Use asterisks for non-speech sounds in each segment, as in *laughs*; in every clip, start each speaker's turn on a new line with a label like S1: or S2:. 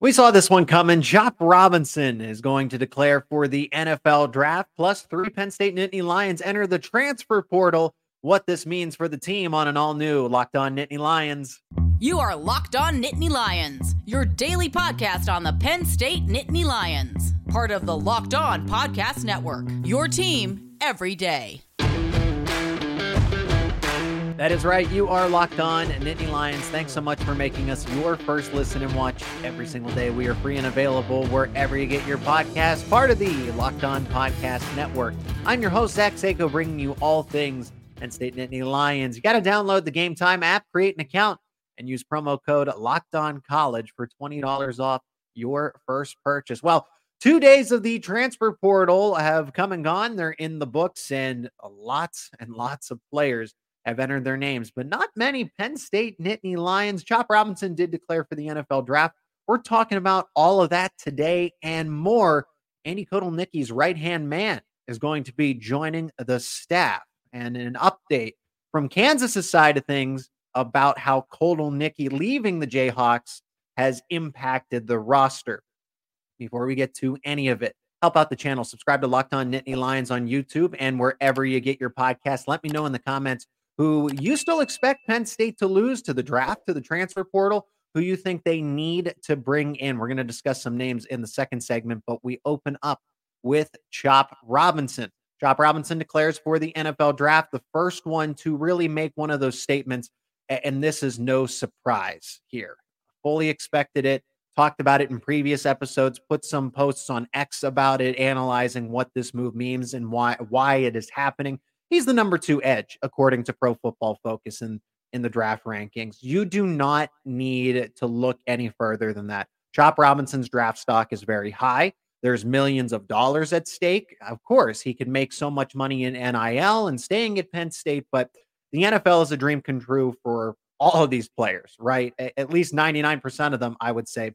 S1: We saw this one coming. Chop Robinson is going to declare for the NFL draft, plus three Penn State Nittany Lions enter the transfer portal. What this means for the team on an all new Locked On Nittany Lions.
S2: You are Locked On Nittany Lions, your daily podcast on the Penn State Nittany Lions, part of the Locked On Podcast Network. Your team every day.
S1: That is right. You are locked on Nittany Lions. Thanks so much for making us your first listen and watch every single day. We are free and available wherever you get your podcast, part of the Locked On Podcast Network. I'm your host, Zach Seyko, bringing you all things Penn State Nittany Lions. You got to download the Game Time app, create an account, and use promo code Locked On College for $20 off your first purchase. Well, Two days of the transfer portal have come and gone. They're in the books, and lots and lots of players have entered their names, but not many Penn State Nittany Lions. Chop Robinson did declare for the NFL draft. We're talking about all of that today and more. Andy Kotelnicki's right hand man is going to be joining the staff. And an update from Kansas's side of things about how Kotelnicki leaving the Jayhawks has impacted the roster. Before we get to any of it, help out the channel. Subscribe to Locked On Nittany Lions on YouTube and wherever you get your podcast. Let me know in the comments who you still expect Penn State to lose to the draft, to the transfer portal, who you think they need to bring in. We're going to discuss some names in the second segment, but we open up with Chop Robinson. Chop Robinson declares for the NFL draft, the first one to really make one of those statements. And this is no surprise here. Fully expected it, talked about it in previous episodes, put some posts on X about it, analyzing what this move means and why why it is happening he's the number two edge according to Pro Football Focus in in the draft rankings. You do not need to look any further than that. Chop Robinson's draft stock is very high. There's millions of dollars at stake. Of course, he could make so much money in NIL and staying at Penn State, but the NFL is a dream come true for all of these players, right? At least 99% of them, I would say.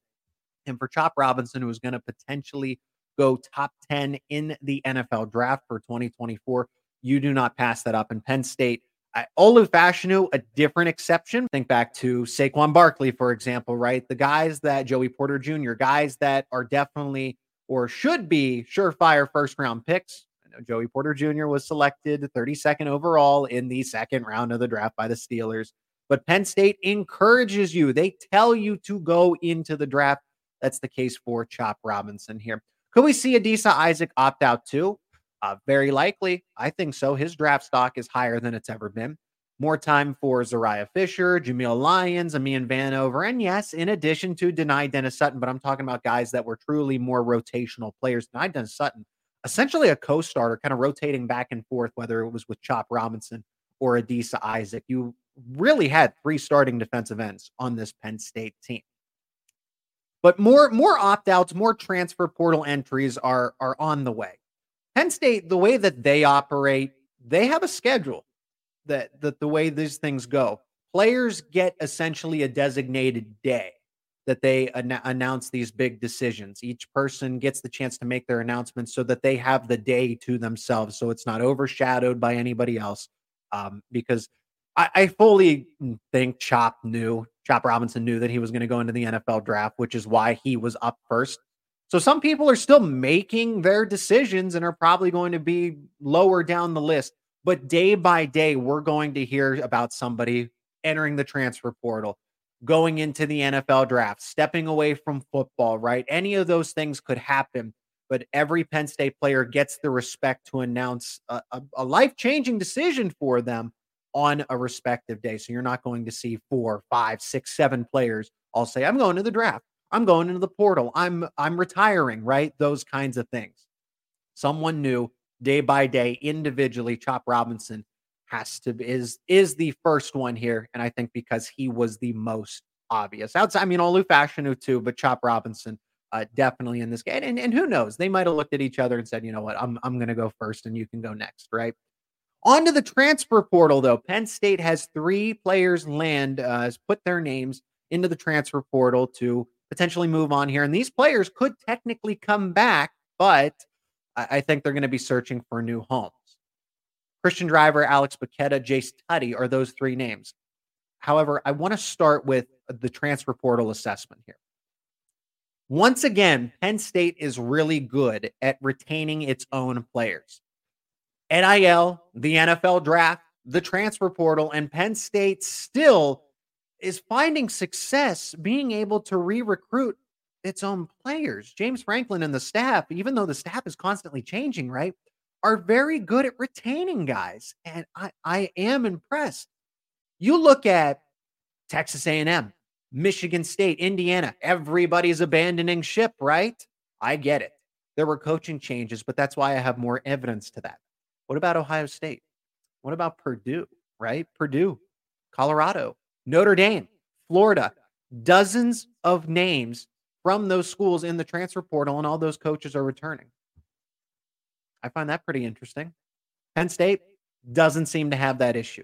S1: And for Chop Robinson, who's going to potentially go top 10 in the NFL draft for 2024, you do not pass that up. in Penn State, I, Olu Fashanu, a different exception. Think back to Saquon Barkley, for example, right? The guys that Joey Porter Jr., guys that are definitely or should be surefire first round picks. I know Joey Porter Jr. was selected 32nd overall in the second round of the draft by the Steelers. But Penn State encourages you, they tell you to go into the draft. That's the case for Chop Robinson here. Could we see Adisa Isaac opt out too? Uh, very likely. I think so. His draft stock is higher than it's ever been. More time for Zuriah Fisher, Jameial Lyons, Amin Vanover, and yes, in addition to Dani Dennis Sutton, but I'm talking about guys that were truly more rotational players. Dani Dennis Sutton, essentially a co-starter, kind of rotating back and forth, whether it was with Chop Robinson or Adisa Isaac. You really had three starting defensive ends on this Penn State team. But more more opt-outs, more transfer portal entries are are on the way. Penn State, the way that they operate, they have a schedule that, that the way these things go. Players get essentially a designated day that they an- announce these big decisions. Each person gets the chance to make their announcements so that they have the day to themselves, so it's not overshadowed by anybody else. Um, because I, I fully think Chop knew, Chop Robinson knew that he was going to go into the NFL draft, which is why he was up first. So some people are still making their decisions and are probably going to be lower down the list. But day by day, we're going to hear about somebody entering the transfer portal, going into the NFL draft, stepping away from football, right? Any of those things could happen. But every Penn State player gets the respect to announce a, a, a life changing decision for them on a respective day. So you're not going to see four, five, six, seven players all say, I'm going to the draft. I'm going into the portal. I'm I'm retiring, right? Those kinds of things. Someone new day by day individually Chop Robinson has to is is the first one here and I think because he was the most obvious. Outside I mean Olu Fashanu too, but Chop Robinson uh, definitely in this game. And, and who knows? They might have looked at each other and said, you know what, I'm I'm going to go first and you can go next, right? On to the transfer portal, though. Penn State has three players land, uh, has put their names into the transfer portal to potentially move on here. And these players could technically come back, but I, think they're going to be searching for new homes. Cristian Driver, Alex Bacchetta, Jace Tutty are those three names. However, I want to start with the transfer portal assessment here. Once again, Penn State is really good at retaining its own players. NIL, the NFL draft, the transfer portal, and Penn State still is finding success being able to re recruit its own players. James Franklin and the staff, even though the staff is constantly changing, right, are very good at retaining guys. And I, I am impressed. You look at Texas A&M, Michigan State, Indiana, everybody's abandoning ship, right? I get it. There were coaching changes, but that's why I have more evidence to that. What about Ohio State? What about Purdue, right? Purdue, Colorado, Notre Dame, Florida, dozens of names from those schools in the transfer portal, and all those coaches are returning. I find that pretty interesting. Penn State doesn't seem to have that issue.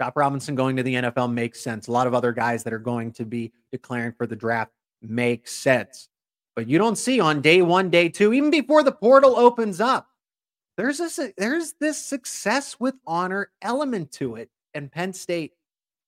S1: Chop Robinson going to the NFL makes sense. A lot of other guys that are going to be declaring for the draft make sense. But you don't see on day one, day two, even before the portal opens up, there's this there's this success with honor element to it. And Penn State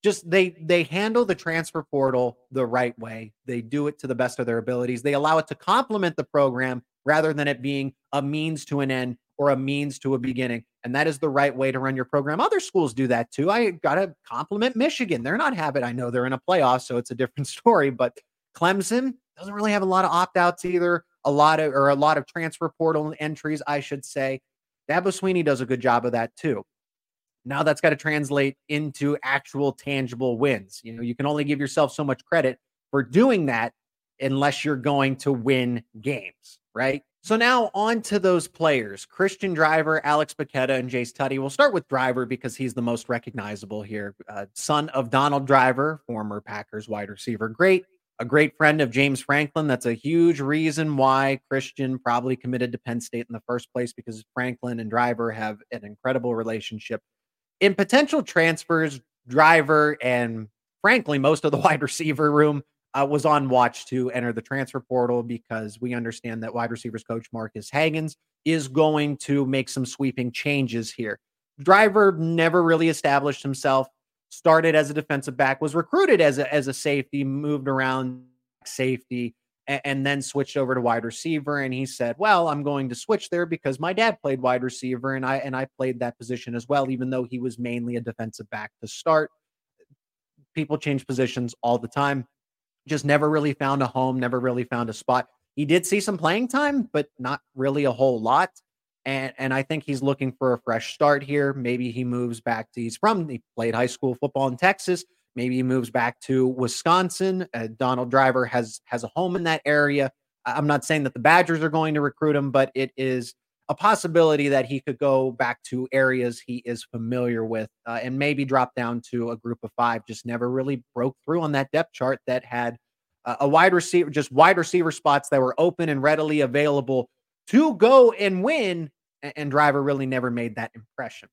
S1: just they they handle the transfer portal the right way. They do it to the best of their abilities. They allow it to complement the program rather than it being a means to an end or a means to a beginning. And that is the right way to run your program. Other schools do that too. I got to compliment Michigan. They're not having, I know they're in a playoff, so it's a different *laughs* story, but Clemson doesn't really have a lot of opt outs either, a lot of, or a lot of transfer portal entries, I should say. Dabo Swinney does a good job of that too. Now that's got to translate into actual tangible wins. You know, you can only give yourself so much credit for doing that unless you're going to win games, right? So now on to those players Cristian Driver, Alex Bacchetta, and Jace Tutty. We'll start with Driver because he's the most recognizable here. Uh, son of Donald Driver, former Packers wide receiver. Great, a great friend of James Franklin. That's a huge reason why Cristian probably committed to Penn State in the first place because Franklin and Driver have an incredible relationship. In potential transfers, Driver and frankly, most of the *laughs* wide receiver room uh, was on watch to enter the transfer portal because we understand that wide receivers coach Marcus Hagans is going to make some sweeping changes here. Driver never really established himself, started as a defensive back, was recruited as a, as a safety, moved around safety, and, and then switched over to wide receiver. And he said, Well, I'm going to switch there because my dad played wide receiver and I and I played that position as well, even though he was mainly a defensive back to start. People change positions all the time just never really found a home, never really found a spot. He did see some playing time, but not really a whole lot. And and I think he's looking for a fresh start here. Maybe he moves back to he's from he played high school football in Texas. Maybe he moves back to Wisconsin. Uh, Donald Driver has has a home in that area. I'm not saying that the Badgers are going to recruit him, but it is a possibility that he could go back to areas he is familiar with uh, and maybe drop down to a group of five. Just never really broke through on that depth chart that had uh, a wide receiver, just wide receiver spots that were open and readily available to go and win. And, and Driver really never made that impression.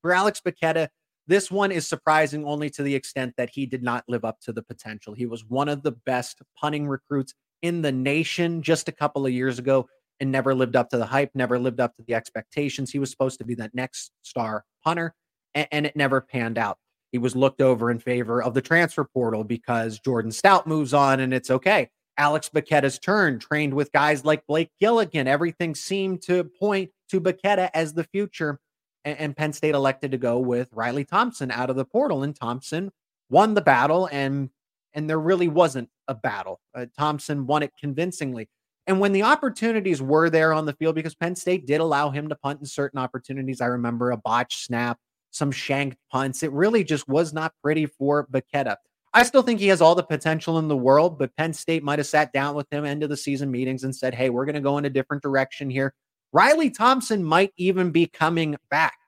S1: For Alex Bacchetta, this one is surprising only to the extent that he did not live up to the potential. He was one of the best punting recruits in the nation just a couple of years ago and never lived up to the hype, never lived up to the expectations. He was supposed to be that next star punter, and, and it never panned out. He was looked over in favor of the transfer portal because Jordan Stout moves on, and it's okay. Alex Bacchetta's turn, trained with guys like Blake Gillikin. Everything seemed to point to Bacchetta as the future. And, and Penn State elected to go with Riley Thompson out of the portal, and Thompson won the battle. And and there really wasn't a battle. Uh, Thompson won it convincingly. And when the opportunities were there on the field, because Penn State did allow him to punt in certain opportunities, I remember a botch snap, some shanked punts. It really just was not pretty for Bacchetta. I still think he has all the potential in the world, but Penn State might have sat down with him end of the season meetings and said, hey, we're going to go in a different direction here. Riley Thompson might even be coming back.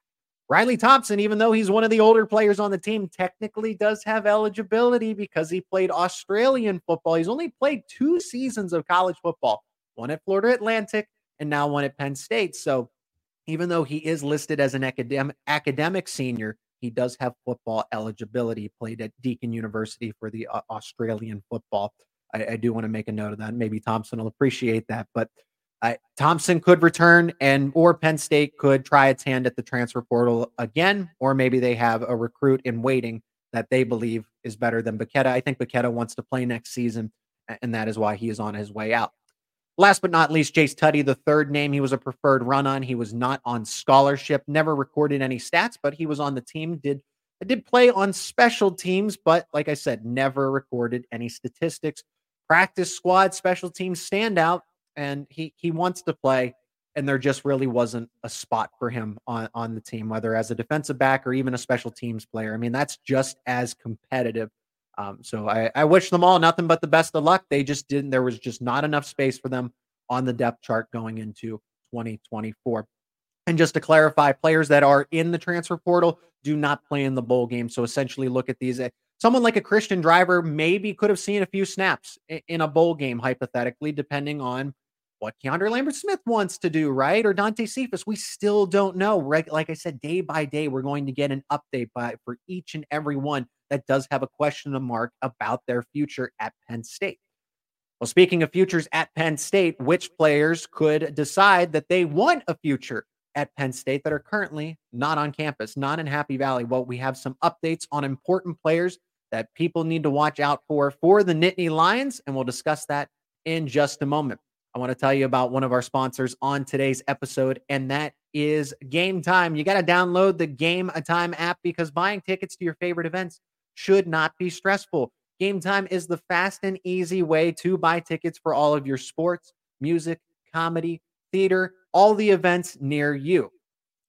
S1: Riley Thompson, even though he's one of the older players on the team, technically does have eligibility because he played Australian football. He's only played two seasons of college football one at Florida Atlantic and now one at Penn State. So even though he is listed as an academic academic senior, he does have football eligibility. Played at Deakin University for the uh, Australian football. I, I do want to make a note of that. Maybe Thompson will appreciate that, but uh, Thompson could return, and or Penn State could try its hand at the transfer portal again, or maybe they have a recruit in waiting that they believe is better than Bacchetta. I think Bacchetta wants to play next season and that is why he is on his way out. Last but not least, Jace Tutty, the third name he was a preferred run on. He was not on scholarship, never recorded any stats, but he was on the team, did did play on special teams, but like I said, never recorded any statistics. Practice squad, special teams standout, and he he wants to play, and there just really wasn't a spot for him on, on the team, whether as a defensive back or even a special teams player. I mean, that's just as competitive um, so I, I wish them all nothing but the best of luck. They just didn't, there was just not enough space for them on the depth chart going into 2024. And just to clarify, players that are in the transfer portal do not play in the bowl game. So essentially, look at these. Someone like a Cristian driver maybe could have seen a few snaps in a bowl game, hypothetically, depending on what Keandre Lambert Smith wants to do, right? Or Dante Cephas. We still don't know. Like I said, day by day, we're going to get an update by for each and every one that does have a question mark about their future at Penn State. Well, speaking of futures at Penn State, which players could decide that they want a future at Penn State that are currently not on campus, not in Happy Valley? Well, we have some updates on important players that people need to watch out for for the Nittany Lions, and we'll discuss that in just a moment. I want to tell you about one of our sponsors on today's episode, and that is Game Time. You got to download the Game Time app because buying tickets to your favorite events should not be stressful. Game Time is the fast and easy way to buy tickets for all of your sports, music, comedy, theater, all the events near you.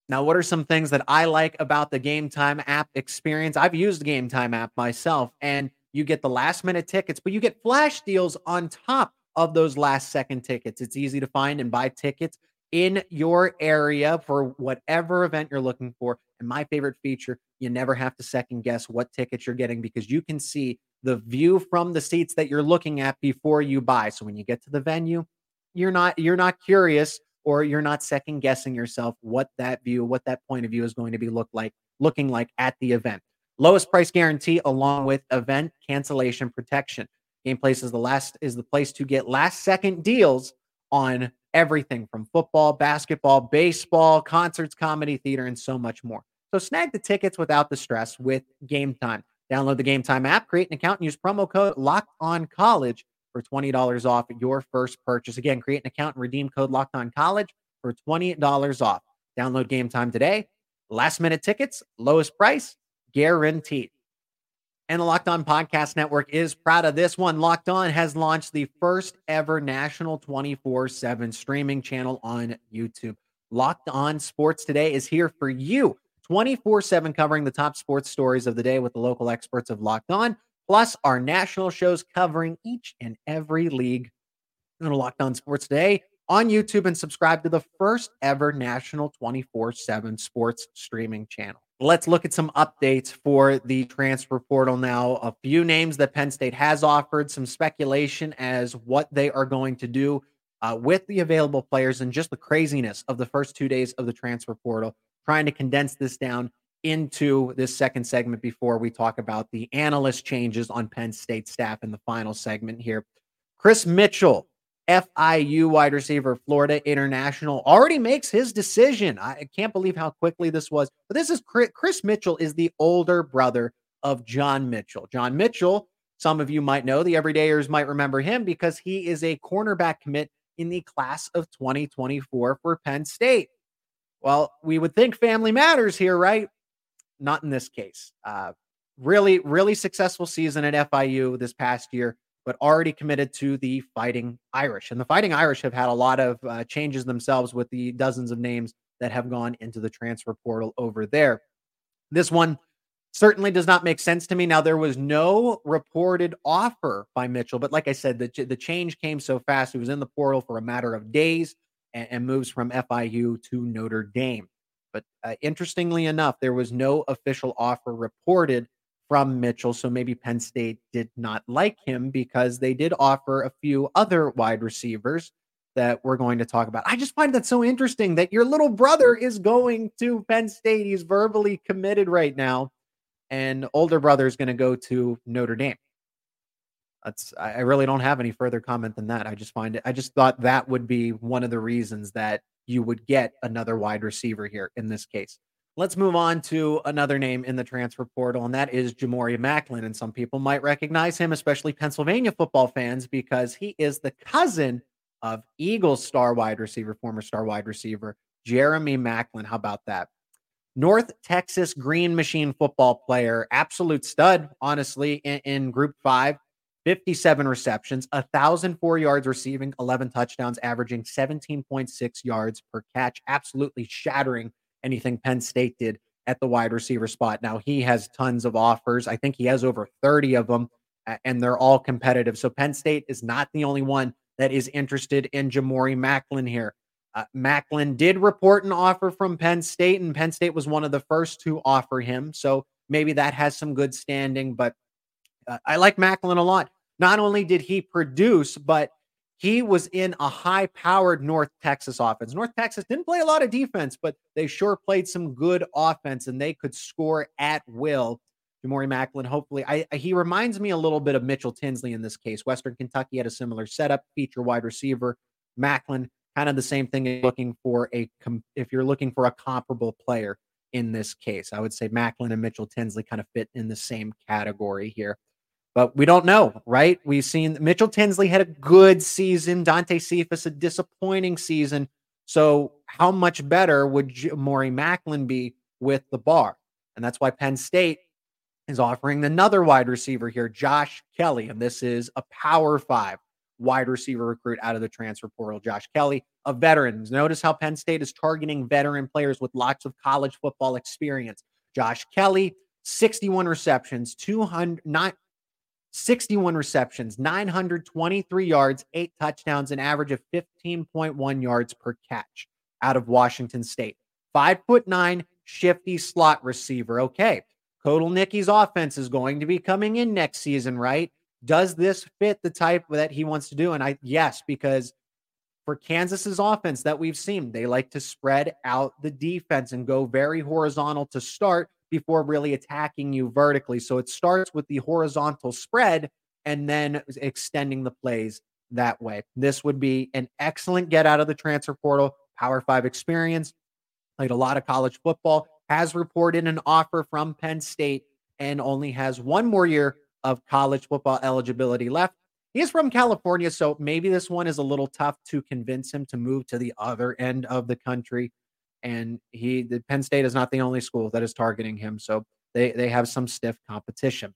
S1: Now, what are some things that I like about the Game Time app experience? I've used the Game Time app myself, and you get the last minute tickets, but you get flash deals on top of those last second tickets. It's easy to find and buy tickets in your area for whatever event you're looking for. And my favorite feature, you never have to second guess what tickets you're getting because you can see the view from the seats that you're looking at before you buy. So when you get to the venue, you're not you're not curious or you're not second guessing yourself what that view, what that point of view is going to be look like looking like at the event. Lowest price guarantee along with event cancellation protection. Game Place is the last is the place to get last second deals on everything from football, basketball, baseball, concerts, comedy, theater, and so much more. So snag the tickets without the stress with Game Time. Download the Game Time app, create an account, and use promo code Locked On College for twenty dollars off your first purchase. Again, create an account and redeem code Locked On College for twenty dollars off. Download Game Time today. Last minute tickets, lowest price, guaranteed. And the Locked On Podcast Network is proud of this one. Locked On has launched the first ever national 24 7 streaming channel on YouTube. Locked On Sports Today is here for you 24 7 covering the top sports stories of the day with the local experts of Locked On, plus our national shows covering each and every league. Go to Locked On Sports Today on YouTube and subscribe to the first ever national 24 7 sports streaming channel. Let's look at some updates for the transfer portal now. A few names that Penn State has offered, some speculation as what they are going to do uh, with the available players, and just the craziness of the first two days of the transfer portal. Trying to condense this down into this second segment before we talk about the analyst changes on Penn State staff in the final segment here. Chris Mitchell FIU wide receiver, Florida International, already makes his decision. I can't believe how quickly this was. But this is Chris Mitchell is the older brother of John Mitchell. John Mitchell, some of you might know, the everydayers might remember him because he is a cornerback commit in the class of 2024 for Penn State. Well, we would think family matters here, right? Not in this case. Uh, really, really successful season at FIU this past year but already committed to the Fighting Irish. And the Fighting Irish have had a lot of uh, changes themselves with the dozens of names that have gone into the transfer portal over there. This one certainly does not make sense to me. Now, there was no reported offer by Mitchell, but like I said, the, the change came so fast. He was in the portal for a matter of days and, and moves from FIU to Notre Dame. But uh, interestingly enough, there was no official offer reported from Mitchell. So maybe Penn State did not like him because they did offer a few other wide receivers that we're going to talk about. I just find that so interesting that your little brother is going to Penn State. He's verbally committed right now, and older brother is going to go to Notre Dame. That's I really don't have any further comment than that. I just find it. I just thought that would be one of the reasons that you would get another wide receiver here in this case. Let's move on to another name in the transfer portal, and that is Jamori Maclin. And some people might recognize him, especially Pennsylvania football fans, because he is the cousin of Eagles star wide receiver, former star wide receiver, Jeremy Maclin. How about that? North Texas Green Machine football player, absolute stud, honestly, in, in Group Five. 57 receptions, 1,004 yards receiving, 11 touchdowns, averaging 17.6 yards per catch. Absolutely shattering anything Penn State did at the wide receiver spot. Now, he has tons of offers. I think he has over 30 of them, and they're all competitive. So Penn State is not the only one that is interested in Jamori Maclin here. Uh, Maclin did report an offer from Penn State, and Penn State was one of the first to offer him. So maybe that has some good standing, but uh, I like Maclin a lot. Not only did he produce, but he was in a high powered North Texas offense. North Texas didn't play a lot of defense, but they sure played some good offense and they could score at will. Jamori Maclin, hopefully, I, he reminds me a little bit of Mitchell Tinsley in this case. Western Kentucky had a similar setup, feature wide receiver. Maclin, kind of the same thing. Looking for a if you're looking for a comparable player in this case, I would say Maclin and Mitchell Tinsley kind of fit in the same category here but we don't know, right? We've seen Mitchell Tinsley had a good season, Dante Cephas a disappointing season. So, how much better would Maury Maclin be with the bar? And that's why Penn State is offering another wide receiver here, Josh Kelly. And this is a power five wide receiver recruit out of the transfer portal, Josh Kelly, a veteran. Notice how Penn State is targeting veteran players with lots of college football experience. Josh Kelly, 61 receptions, 200, 61 receptions, 923 yards, eight touchdowns, an average of 15.1 yards per catch out of Washington State. Five foot nine, shifty slot receiver. Okay. Kotelnicki's offense is going to be coming in next season, right? Does this fit the type that he wants to do? And I, yes, because for Kansas's offense that we've seen, they like to spread out the defense and go very horizontal to start before really attacking you vertically. So it starts with the horizontal spread and then extending the plays that way. This would be an excellent get out of the transfer portal, Power Five experience, played a lot of college football, has reported an offer from Penn State, and only has one more year of college football eligibility left. He is from California, so maybe this one is a little tough to convince him to move to the other end of the country and he the Penn State is not the only school that is targeting him. So they they have some stiff competition.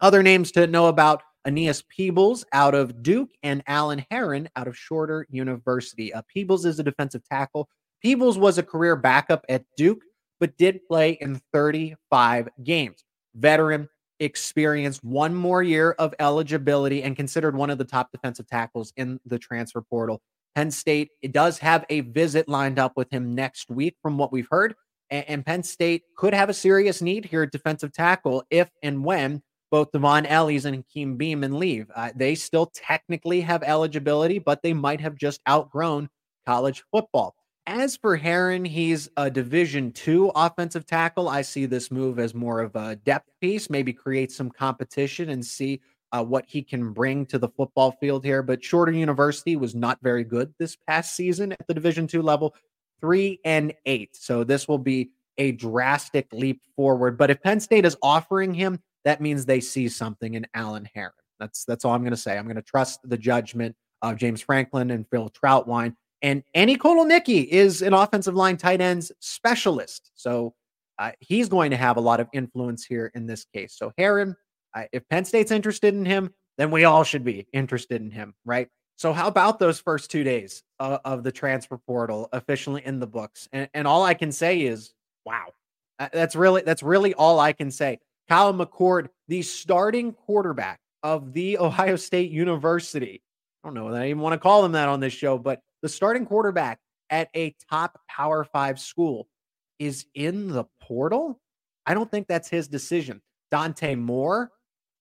S1: Other names to know about Aeneas Peebles out of Duke and Alan Herron out of Shorter University. Uh, Peebles is a defensive tackle. Peebles was a career backup at Duke, but did play in 35 games. Veteran, experienced one more year of eligibility and considered one of the top defensive tackles in the transfer portal. Penn State it does have a visit lined up with him next week, from what we've heard. And, and Penn State could have a serious need here at defensive tackle if and when both Dvon Ellies and Hakeem Beamon leave. Uh, they still technically have eligibility, but they might have just outgrown college football. As for Herron, he's a Division two offensive tackle. I see this move as more of a depth piece, maybe create some competition and see uh, what he can bring to the football field here. But Shorter University was not very good this past season at the Division two level, three and eight. So this will be a drastic leap forward. But if Penn State is offering him, that means they see something in Alan Herron. That's that's all I'm going to say. I'm going to trust the judgment of James Franklin and Phil Trautwein. And Andy Kotelnicki is an offensive line tight ends specialist. So uh, he's going to have a lot of influence here in this case. So Herron, I, if Penn State's interested in him, then we all should be interested in him, right? So how about those first two days uh, of the transfer portal officially in the books? And, and all I can say is, wow, that's really that's really all I can say. Kyle McCord, the starting quarterback of the *laughs* Ohio State University. I don't know that I even want to call him that on this show, but the starting quarterback at a top Power Five school is in the portal. I don't think that's his decision. Dante Moore,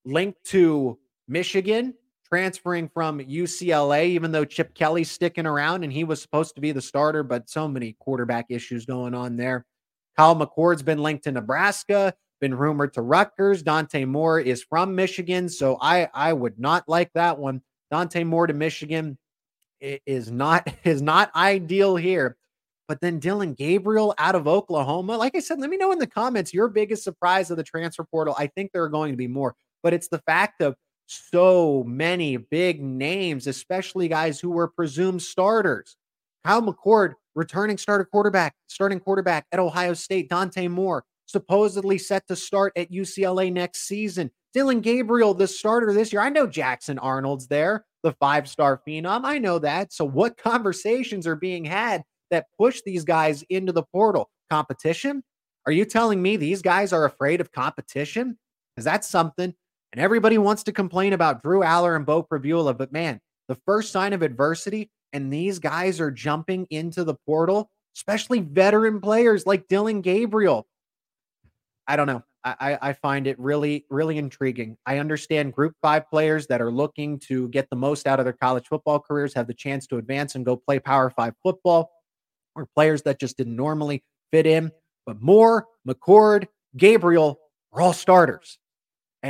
S1: linked to Michigan, transferring from UCLA, even though Chip Kelly's sticking around and he was supposed to be the starter, but so many quarterback issues going on there. Kyle McCord's been linked to Nebraska, been rumored to Rutgers. Dante Moore is from Michigan, so I I would not like that one. Dante Moore to Michigan is not *laughs* is not ideal here. But then Dillon Gabriel out of Oklahoma. Like I said, let me know in the comments your biggest surprise of the transfer portal. I think there are going to be more, but it's the fact of so many big names, especially guys who were presumed starters. Kyle McCord, returning starter quarterback, starting quarterback at Ohio State. Dante Moore, supposedly set to start at UCLA next season. Dillon Gabriel, the starter this year. I know Jackson Arnold's there, the five star phenom. I know that. So, what *laughs* conversations are being had that push these guys into the portal? Competition? Are you telling me these guys are afraid of competition? Because that's something. And everybody wants to complain about Drew Allar and Beau Pribula. But man, the first sign of adversity, and these guys are jumping into the portal, especially veteran players like Dillon Gabriel. I don't know. I, I find it really, really intriguing. I understand group five players that are looking to get the most out of their college football careers, have the chance to advance and go play Power Five football, or players that just didn't normally fit in. But Moore, McCord, Gabriel are all starters.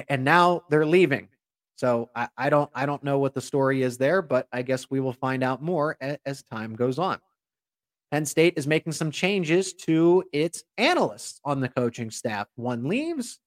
S1: And, now they're leaving. So I, I, don't I don't know what the story is there, but I guess we will find out more as, as time goes on. Penn State is making some changes to its analysts on the coaching staff. One leaves,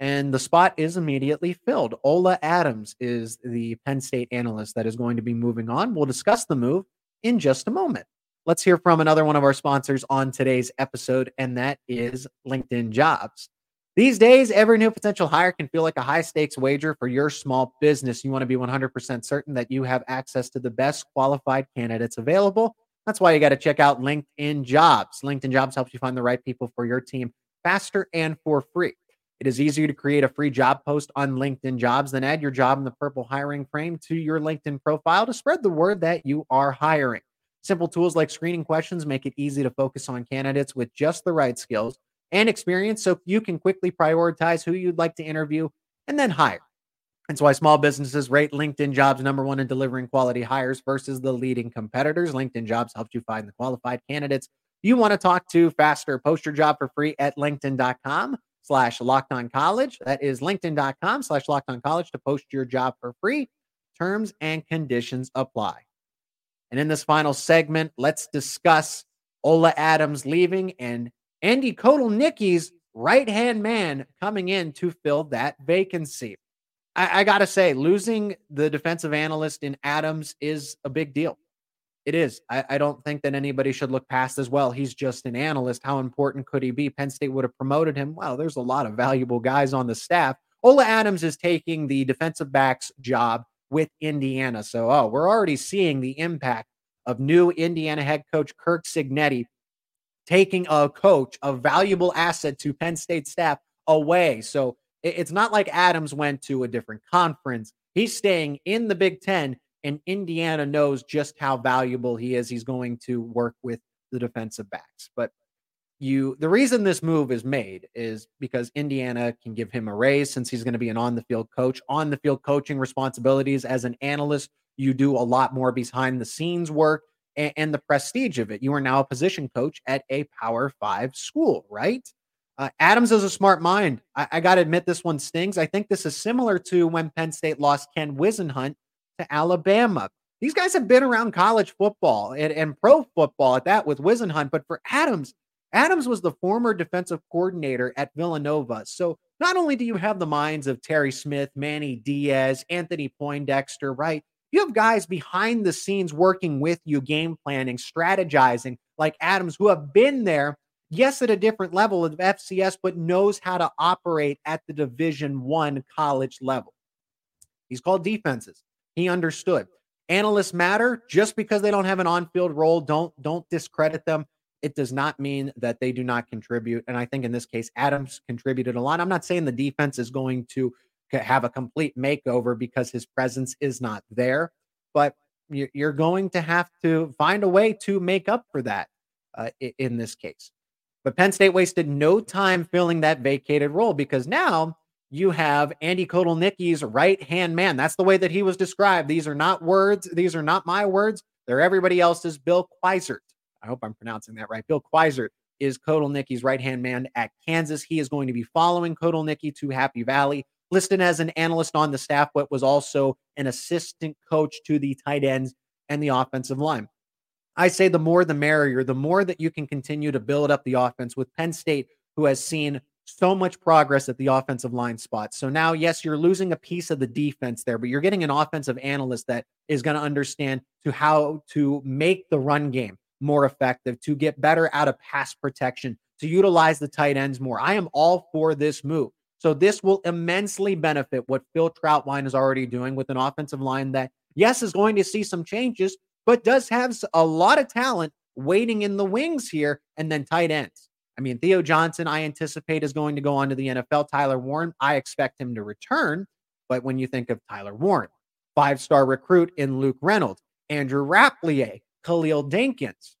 S1: and the spot is immediately filled. Ola Adams is the Penn State analyst that is going to be moving on. We'll discuss the move in just a moment. Let's hear from another one of our sponsors on today's episode, and that is LinkedIn Jobs. These days, every new potential hire can feel like a high stakes wager for your small business. You want to be 100% certain that you have access to the best qualified candidates available that's why you got to check out LinkedIn Jobs. LinkedIn Jobs helps you find the right people for your team faster and for free. It is easier to create a free job post on LinkedIn Jobs than add your job in the purple hiring frame to your LinkedIn profile to spread the word that you are hiring. Simple tools like screening questions make it easy to focus on candidates with just the right skills and experience so you can quickly prioritize who you'd like to interview and then hire. That's why small businesses rate LinkedIn jobs number one in delivering quality hires versus the leading competitors. LinkedIn jobs helps you find the qualified candidates you want to talk to faster. Post your job for free at LinkedIn.com slash locked on college. That is LinkedIn.com slash locked on college to post your job for free. Terms and conditions apply. And in this final segment, let's discuss Ola Adams leaving and Andy Kotelnicki's right hand man coming in to fill that vacancy. I, I got to say, losing the defensive analyst in Adams is a big deal. It is. I, I, don't think that anybody should look past as well. He's just an analyst. How important could he be? Penn State would have promoted him. Well, there's a lot of valuable guys on the staff. Ola Adams is taking the defensive backs job with Indiana. So, oh, we're already seeing the impact of new Indiana head coach Curt Cignetti taking a coach, a valuable asset to Penn State staff away. So it's not like Adams went to a different conference. He's staying in the Big Ten, and Indiana knows just how valuable he is. He's going to work with the defensive backs. But you the reason this move is made is because Indiana can give him a raise since he's going to be an on the field coach. On the field coaching responsibilities as an analyst, you do a lot more behind the scenes work and, and the prestige of it. You are now a position coach at a Power 5 school, right? Uh, Adams is a smart mind. I, I got to admit, this one stings. I think this is similar to when Penn State lost Ken Whisenhunt to Alabama. These guys have been around college football and, and pro football at that with Whisenhunt. But for Adams, Adams was the former defensive coordinator at Villanova. So not only do you have the minds of Terry Smith, Manny Diaz, Anthony Poindexter, right? You have guys behind the scenes working with you, game planning, strategizing, like Adams, who have been there yes, at a different level of FCS, but knows how to operate at the Division One college level. He's called defenses. He understood. Analysts matter just because they don't have an on-field role. Don't don't discredit them. It does not mean that they do not contribute. And I think in this case, Adams contributed a lot. I'm not saying the defense is going to have a complete makeover because his presence is not there, but you're going to have to find a way to make up for that uh, in this case. But Penn State wasted no time filling that vacated role because now you have Andy Kotelnicki's right hand man. That's the way that he was described. These are not words. These are not my words. They're everybody else's. Bill Quizert. I hope I'm pronouncing that right. Bill Quizert is Kotelnicki's right hand man at Kansas. He is going to be following Kotelnicki to Happy Valley, listed as an analyst on the staff, but was also an assistant coach to the tight ends and the offensive line. I say the more the merrier, the more that you can continue to build up the offense with Penn State, who has seen so much progress at the offensive line spot. So now, yes, you're losing a piece of the defense there, but you're getting an offensive analyst that is going to understand to how to make the run game more effective, to get better out of pass protection, to utilize the tight ends more. I am all for this move. So this will immensely benefit what Phil Trautwein is already doing with an offensive line that, yes, is going to see some changes, but does have a lot of talent waiting in the wings here, and then tight ends. I mean, Theo Johnson, I anticipate is going to go on to the NFL. Tyler Warren, I expect him to return. But when you think of Tyler Warren, five star recruit in Luke Reynolds, Andrew Rappleyea, Khalil Dinkins,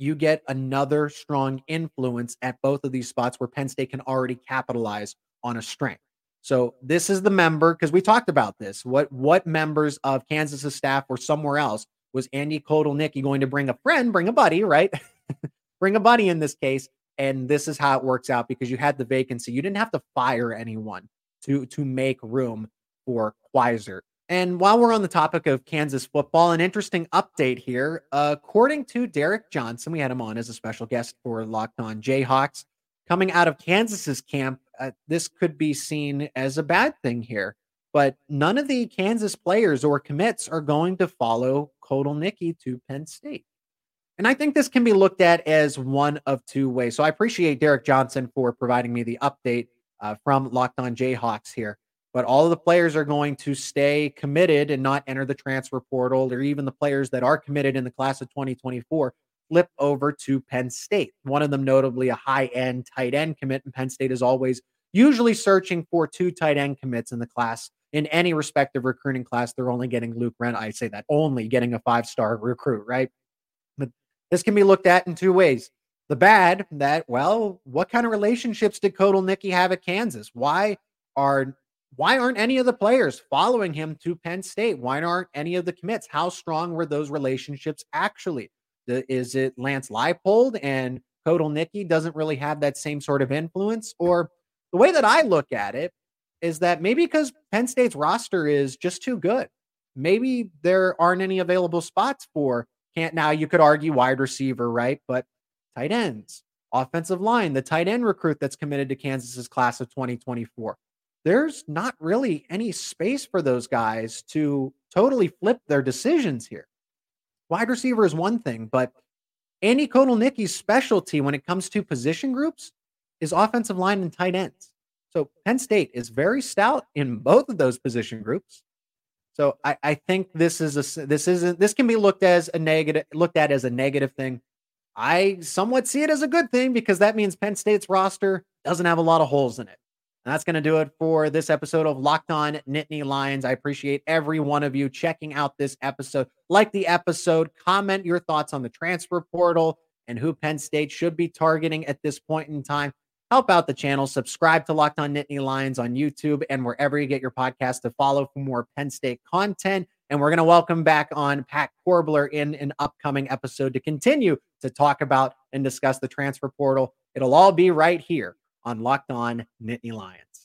S1: you get another strong influence at both of these spots where Penn State can already capitalize on a strength. So this is the member because we talked about this. What what members of Kansas's staff or somewhere else was Andy Kotelnicki going to bring a friend, bring a buddy, right? *laughs* bring a buddy in this case, and this is how it works out because you had the vacancy. You didn't have to fire anyone to to make room for Kwiser. And while we're on the topic of Kansas football, an interesting update here. according to Derek Johnson, we had him on as a special guest for Locked On Jayhawks. Coming out of Kansas's camp, uh, this could be seen as a bad thing here. But none of the Kansas players or commits are going to follow Kotelnicki to Penn State. And I think this can be looked at as one of two ways. So I appreciate Derek Johnson for providing me the update uh, from Locked On Jayhawks here but all of the players are going to stay committed and not enter the transfer portal, or even the players that are committed in the class of 2024 flip over to Penn State. One of them, notably, a high end tight end commit, and Penn State is always usually searching for two tight end commits in the class. In any respective recruiting class, they're only getting Luke Rent. I say that only getting a five star recruit, right? But this can be looked at in two ways. The bad, that, well, what kind of relationships did Kotelnicki have at Kansas? Why are why aren't any of the players following him to Penn State? Why aren't any of the commits? How strong were those relationships actually? Is it Lance Leipold and Kotelnicki doesn't really have that same sort of influence? Or the way that I look at it is that maybe because Penn State's roster is just too good. Maybe there aren't any available spots for can't now you could argue wide receiver, right? But tight ends, offensive line, the tight end recruit that's committed to Kansas's class of 2024 there's not really any space for those guys to totally flip their decisions here. Wide receiver is one thing, but Andy Kotelnicki's specialty when it comes to position groups is offensive line and tight ends. So Penn State is very stout in both of those position groups. So I, I think this is a this isn't this can be looked as a negative looked at as a negative thing. I somewhat see it as a good thing because that means Penn State's roster doesn't have a lot of holes in it. And that's going to do it for this episode of Locked On Nittany Lions. I appreciate every one of you checking out this episode. Like the episode, comment your thoughts on the transfer portal and who Penn State should be targeting at this point in time. Help out the channel. Subscribe to Locked On Nittany Lions on YouTube and wherever you get your podcast to follow for more Penn State content. And we're going to welcome back on Pat Corbler in an upcoming episode to continue to talk about and discuss the transfer portal. It'll all be right here on Locked On Nittany Lions.